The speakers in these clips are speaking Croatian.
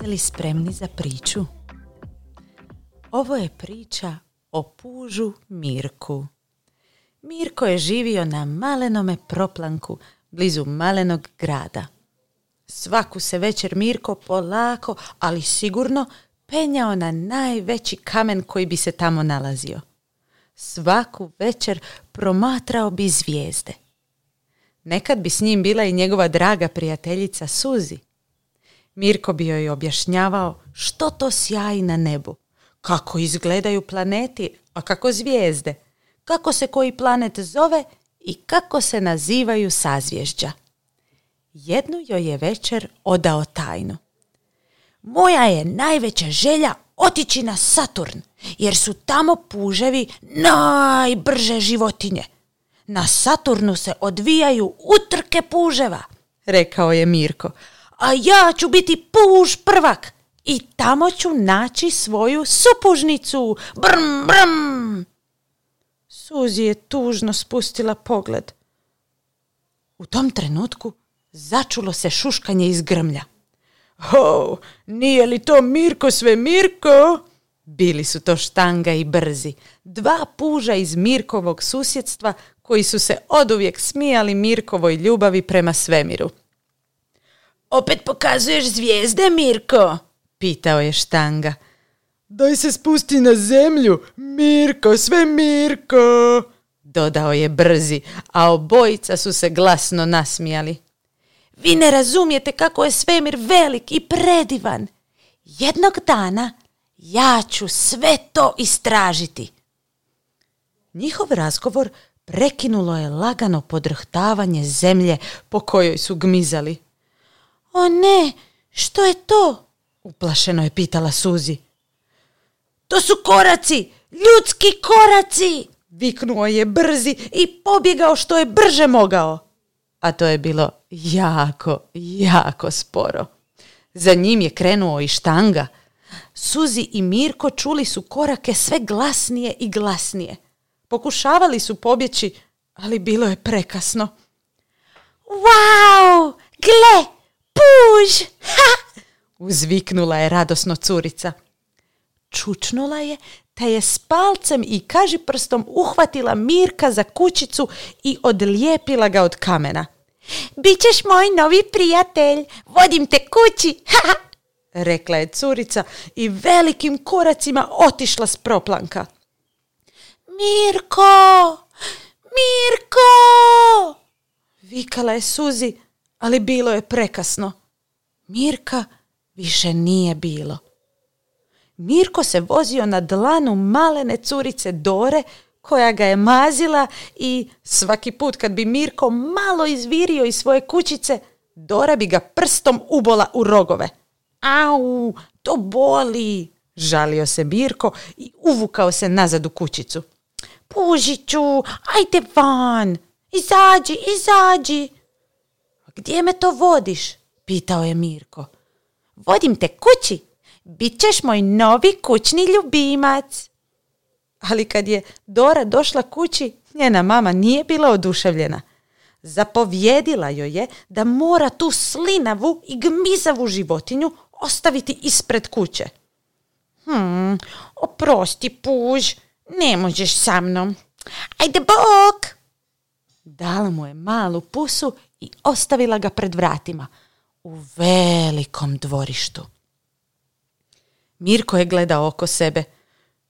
Jeste li spremni za priču? Ovo je priča o pužu Mirku. Mirko je živio na malenome proplanku blizu malenog grada. Svaku se večer Mirko polako, ali sigurno, penjao na najveći kamen koji bi se tamo nalazio. Svaku večer promatrao bi zvijezde. Nekad bi s njim bila i njegova draga prijateljica Suzi. Mirko bi joj objašnjavao što to sjaji na nebu, kako izgledaju planeti, a kako zvijezde, kako se koji planet zove i kako se nazivaju sazvježđa. Jednu joj je večer odao tajnu. Moja je najveća želja otići na Saturn, jer su tamo puževi najbrže životinje. Na Saturnu se odvijaju utrke puževa, rekao je Mirko, a ja ću biti puž prvak i tamo ću naći svoju supužnicu. Brm, brm. Suzi je tužno spustila pogled. U tom trenutku začulo se šuškanje iz grmlja. Ho, nije li to Mirko sve Mirko? Bili su to štanga i brzi, dva puža iz Mirkovog susjedstva koji su se oduvijek smijali Mirkovoj ljubavi prema svemiru. Opet pokazuješ zvijezde, Mirko? Pitao je štanga. Daj se spusti na zemlju, Mirko, sve Mirko, dodao je brzi, a obojica su se glasno nasmijali. Vi ne razumijete kako je svemir velik i predivan. Jednog dana ja ću sve to istražiti. Njihov razgovor prekinulo je lagano podrhtavanje zemlje po kojoj su gmizali. O ne, što je to? Uplašeno je pitala Suzi. To su koraci, ljudski koraci! Viknuo je brzi i pobjegao što je brže mogao. A to je bilo jako, jako sporo. Za njim je krenuo i štanga. Suzi i Mirko čuli su korake sve glasnije i glasnije. Pokušavali su pobjeći, ali bilo je prekasno. Wow! Gle! Puž! Ha! Uzviknula je radosno curica. Čučnula je, te je s palcem i kaži prstom uhvatila Mirka za kućicu i odlijepila ga od kamena. Bićeš moj novi prijatelj, vodim te kući, ha! rekla je curica i velikim koracima otišla s proplanka. Mirko! Mirko! Vikala je Suzi, ali bilo je prekasno. Mirka više nije bilo. Mirko se vozio na dlanu malene curice Dore, koja ga je mazila i svaki put kad bi Mirko malo izvirio iz svoje kućice, Dora bi ga prstom ubola u rogove. Au, to boli, žalio se Mirko i uvukao se nazad u kućicu. Pužiću, ajde van, izađi, izađi. Gdje me to vodiš? pitao je Mirko. Vodim te kući, bit ćeš moj novi kućni ljubimac. Ali kad je Dora došla kući, njena mama nije bila oduševljena. Zapovjedila joj je da mora tu slinavu i gmizavu životinju ostaviti ispred kuće. Hmm, oprosti puž, ne možeš sa mnom. Ajde bok! Dala mu je malu pusu i ostavila ga pred vratima u velikom dvorištu. Mirko je gledao oko sebe.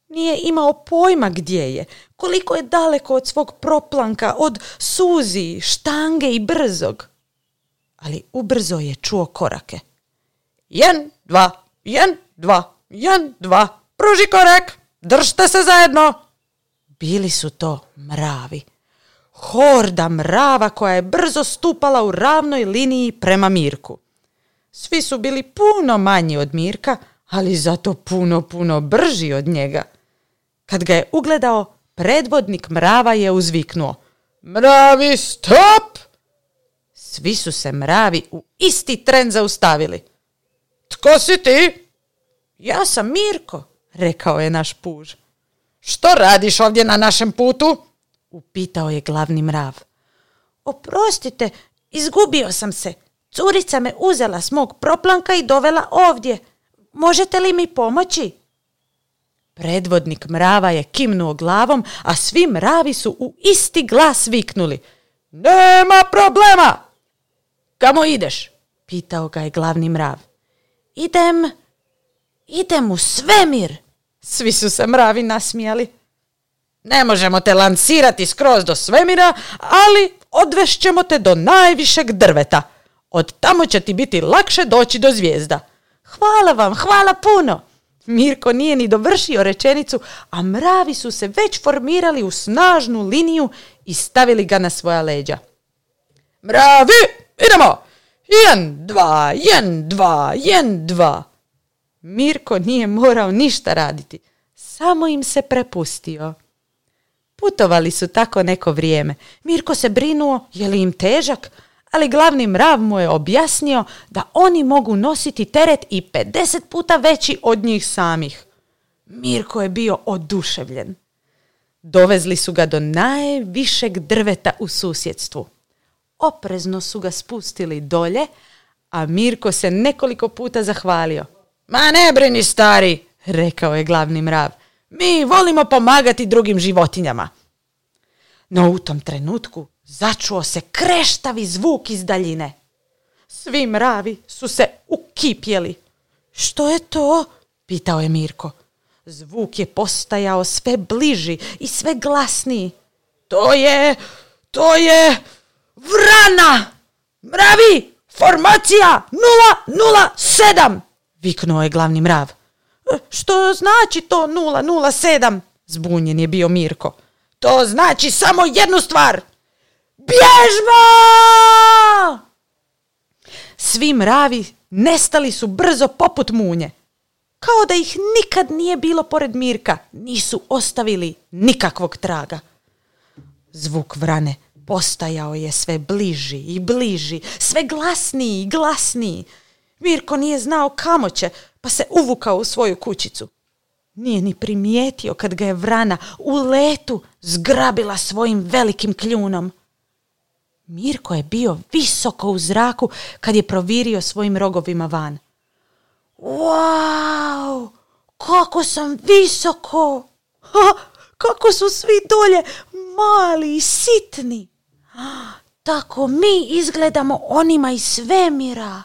Nije imao pojma gdje je, koliko je daleko od svog proplanka, od suzi, štange i brzog. Ali ubrzo je čuo korake. Jen, dva, jen, dva, jen, dva, pruži korak, držte se zajedno. Bili su to mravi. Horda mrava koja je brzo stupala u ravnoj liniji prema Mirku. Svi su bili puno manji od Mirka, ali zato puno, puno brži od njega. Kad ga je ugledao, predvodnik mrava je uzviknuo. Mravi, stop! Svi su se mravi u isti tren zaustavili. Tko si ti? Ja sam Mirko, rekao je naš puž. Što radiš ovdje na našem putu? Upitao je glavni mrav. Oprostite, izgubio sam se. Curica me uzela s mog proplanka i dovela ovdje. možete li mi pomoći? Predvodnik mrava je kimnuo glavom, a svi mravi su u isti glas viknuli. Nema problema! Kamo ideš? Pitao ga je glavni mrav. Idem, idem u svemir. Svi su se mravi nasmijali. Ne možemo te lansirati skroz do svemira, ali odvešćemo te do najvišeg drveta. Od tamo će ti biti lakše doći do zvijezda. Hvala vam, hvala puno. Mirko nije ni dovršio rečenicu, a mravi su se već formirali u snažnu liniju i stavili ga na svoja leđa. Mravi, idemo! Jen, dva, jen, dva, jen, dva. Mirko nije morao ništa raditi, samo im se prepustio. Putovali su tako neko vrijeme. Mirko se brinuo je li im težak, ali glavni mrav mu je objasnio da oni mogu nositi teret i 50 puta veći od njih samih. Mirko je bio oduševljen. Dovezli su ga do najvišeg drveta u susjedstvu. Oprezno su ga spustili dolje, a Mirko se nekoliko puta zahvalio. Ma ne brini stari, rekao je glavni mrav. Mi volimo pomagati drugim životinjama. No u tom trenutku začuo se kreštavi zvuk iz daljine. Svi mravi su se ukipjeli. Što je to? pitao je Mirko. Zvuk je postajao sve bliži i sve glasniji. To je, to je vrana! Mravi! Formacija 007! Viknuo je glavni mrav. Što znači to 007? Zbunjen je bio Mirko. To znači samo jednu stvar. Bježmo! Svi mravi nestali su brzo poput munje. Kao da ih nikad nije bilo pored Mirka, nisu ostavili nikakvog traga. Zvuk vrane postajao je sve bliži i bliži, sve glasniji i glasniji. Mirko nije znao kamo će, pa se uvukao u svoju kućicu. Nije ni primijetio kad ga je vrana u letu zgrabila svojim velikim kljunom. Mirko je bio visoko u zraku kad je provirio svojim rogovima van. Wow! Kako sam visoko! Ha, kako su svi dolje mali i sitni! Tako mi izgledamo onima iz svemira.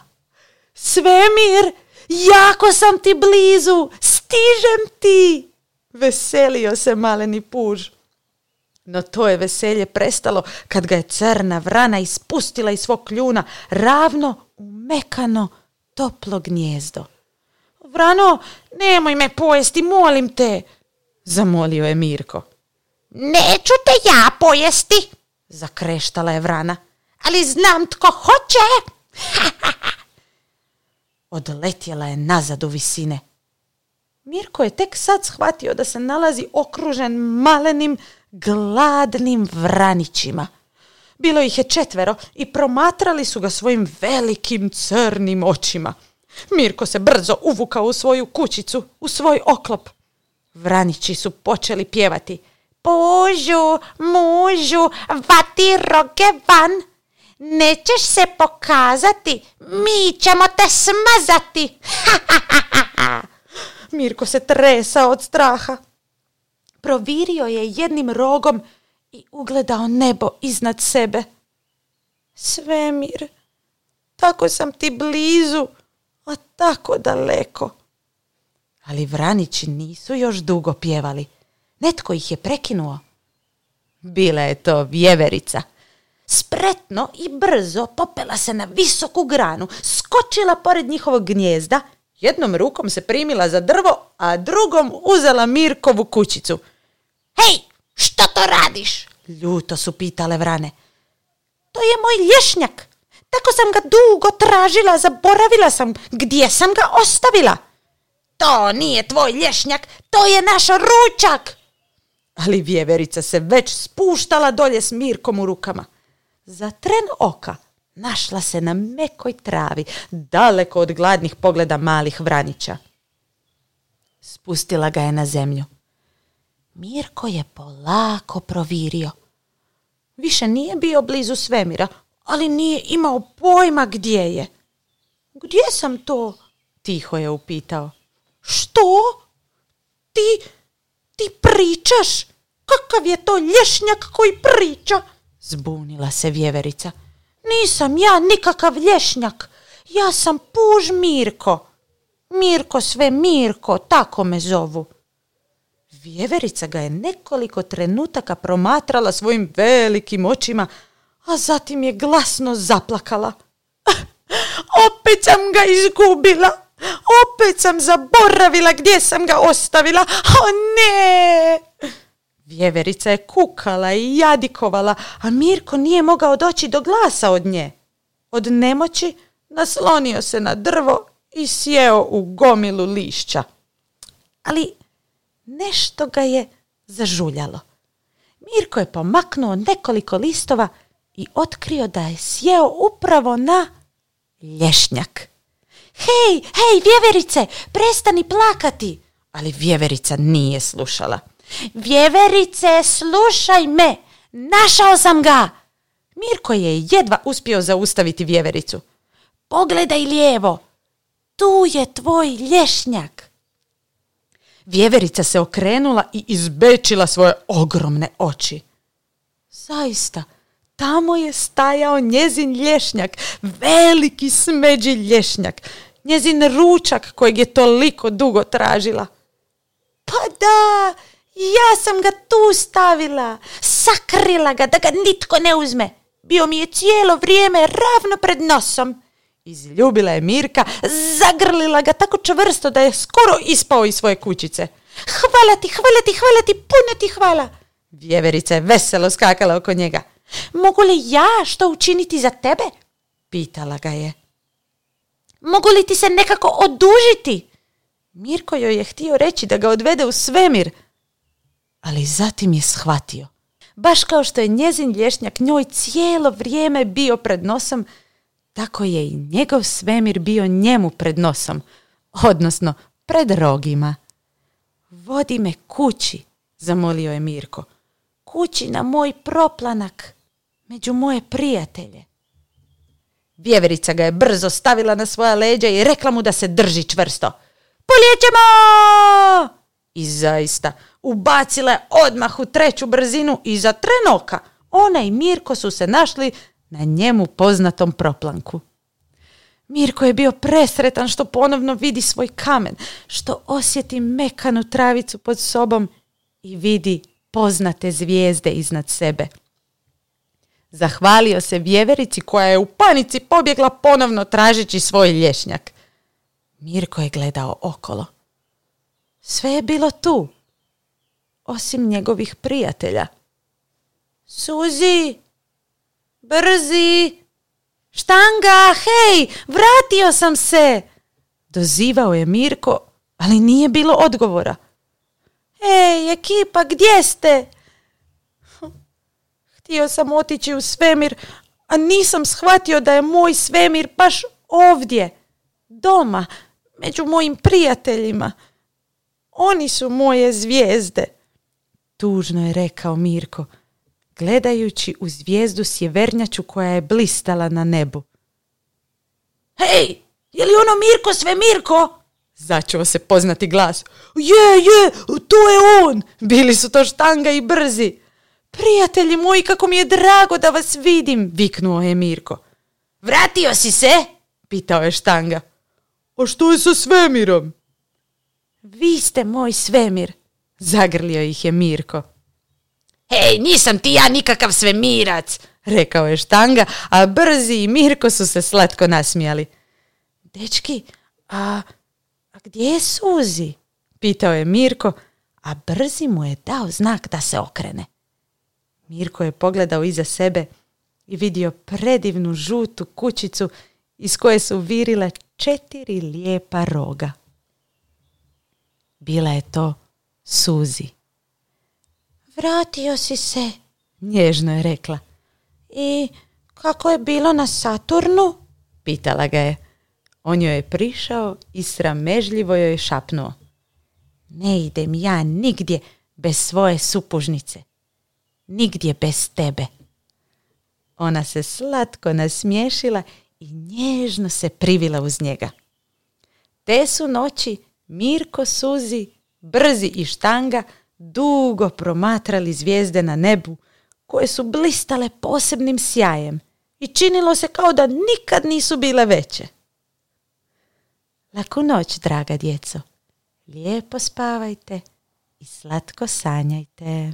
Svemir, jako sam ti blizu, stižem ti! Veselio se maleni puž. No to je veselje prestalo kad ga je crna vrana ispustila iz svog kljuna ravno u mekano toplo gnjezdo. Vrano, nemoj me pojesti, molim te, zamolio je Mirko. Neću te ja pojesti, zakreštala je vrana, ali znam tko hoće. Odletjela je nazad u visine. Mirko je tek sad shvatio da se nalazi okružen malenim, gladnim vranićima. Bilo ih je četvero i promatrali su ga svojim velikim crnim očima. Mirko se brzo uvukao u svoju kućicu, u svoj oklop. Vranići su počeli pjevati. Pužu, mužu, vati roge van. Nećeš se pokazati, mi ćemo te smazati. Mirko se tresa od straha. Provirio je jednim rogom i ugledao nebo iznad sebe. Svemir, tako sam ti blizu, a tako daleko. Ali vranići nisu još dugo pjevali. Netko ih je prekinuo. Bila je to vjeverica. Spretno i brzo popela se na visoku granu, skočila pored njihovog gnjezda, jednom rukom se primila za drvo, a drugom uzela Mirkovu kućicu. Hej, što to radiš? Ljuto su pitale vrane. To je moj lješnjak. Tako sam ga dugo tražila, zaboravila sam gdje sam ga ostavila. To nije tvoj lješnjak, to je naš ručak. Ali vjeverica se već spuštala dolje s Mirkom u rukama. Za tren oka našla se na mekoj travi, daleko od gladnih pogleda malih vranića. Spustila ga je na zemlju. Mirko je polako provirio. Više nije bio blizu svemira, ali nije imao pojma gdje je. Gdje sam to? Tiho je upitao. Što? Ti, ti pričaš? Kakav je to lješnjak koji priča? Zbunila se vjeverica. Nisam ja nikakav lješnjak. Ja sam puž Mirko. Mirko sve Mirko, tako me zovu. Vjeverica ga je nekoliko trenutaka promatrala svojim velikim očima, a zatim je glasno zaplakala. Opet sam ga izgubila. Opet sam zaboravila gdje sam ga ostavila. O ne! Vjeverica je kukala i jadikovala, a Mirko nije mogao doći do glasa od nje. Od nemoći naslonio se na drvo i sjeo u gomilu lišća. Ali nešto ga je zažuljalo. Mirko je pomaknuo nekoliko listova i otkrio da je sjeo upravo na lješnjak. Hej, hej, vjeverice, prestani plakati! Ali vjeverica nije slušala. Vjeverice, slušaj me! Našao sam ga! Mirko je jedva uspio zaustaviti vjevericu. Pogledaj lijevo, tu je tvoj lješnjak. Vjeverica se okrenula i izbečila svoje ogromne oči. Zaista, tamo je stajao njezin lješnjak, veliki smeđi lješnjak, njezin ručak kojeg je toliko dugo tražila. Pa da, ja sam ga tu stavila, sakrila ga da ga nitko ne uzme. Bio mi je cijelo vrijeme ravno pred nosom. Izljubila je Mirka, zagrlila ga tako čvrsto da je skoro ispao iz svoje kućice. Hvala ti, hvala ti, hvala ti, puno ti hvala. Vjeverica je veselo skakala oko njega. Mogu li ja što učiniti za tebe? Pitala ga je. Mogu li ti se nekako odužiti? Mirko joj je htio reći da ga odvede u svemir, ali zatim je shvatio. Baš kao što je njezin lješnjak njoj cijelo vrijeme bio pred nosom, tako je i njegov svemir bio njemu pred nosom, odnosno pred rogima. Vodi me kući, zamolio je Mirko. Kući na moj proplanak, među moje prijatelje. Vjeverica ga je brzo stavila na svoja leđa i rekla mu da se drži čvrsto. Poljećemo! I zaista, ubacila je odmah u treću brzinu i za trenoka ona i Mirko su se našli na njemu poznatom proplanku. Mirko je bio presretan što ponovno vidi svoj kamen, što osjeti mekanu travicu pod sobom i vidi poznate zvijezde iznad sebe. Zahvalio se vjeverici koja je u panici pobjegla ponovno tražeći svoj lješnjak. Mirko je gledao okolo. Sve je bilo tu, osim njegovih prijatelja. Suzi, brzi, štanga, hej, vratio sam se. Dozivao je Mirko, ali nije bilo odgovora. Ej, ekipa, gdje ste? Htio sam otići u svemir, a nisam shvatio da je moj svemir baš ovdje, doma, među mojim prijateljima. Oni su moje zvijezde. Tužno je rekao Mirko, gledajući u zvijezdu sjevernjaču koja je blistala na nebu. Hej, je li ono Mirko sve Mirko? Začuo se poznati glas. Je, je, to je on. Bili su to štanga i brzi. Prijatelji moji, kako mi je drago da vas vidim, viknuo je Mirko. Vratio si se? Pitao je štanga. A što je sa svemirom? Vi ste moj svemir, zagrlio ih je Mirko. Hej, nisam ti ja nikakav svemirac, rekao je štanga, a Brzi i Mirko su se slatko nasmijali. Dečki, a, a gdje je Suzi? Pitao je Mirko, a Brzi mu je dao znak da se okrene. Mirko je pogledao iza sebe i vidio predivnu žutu kućicu iz koje su virile četiri lijepa roga. Bila je to Suzi. Vratio si se, nježno je rekla. I kako je bilo na Saturnu? Pitala ga je. On joj je prišao i sramežljivo joj je šapnuo. Ne idem ja nigdje bez svoje supužnice. Nigdje bez tebe. Ona se slatko nasmiješila i nježno se privila uz njega. Te su noći Mirko Suzi, Brzi i Štanga dugo promatrali zvijezde na nebu, koje su blistale posebnim sjajem i činilo se kao da nikad nisu bile veće. Laku noć, draga djeco. Lijepo spavajte i slatko sanjajte.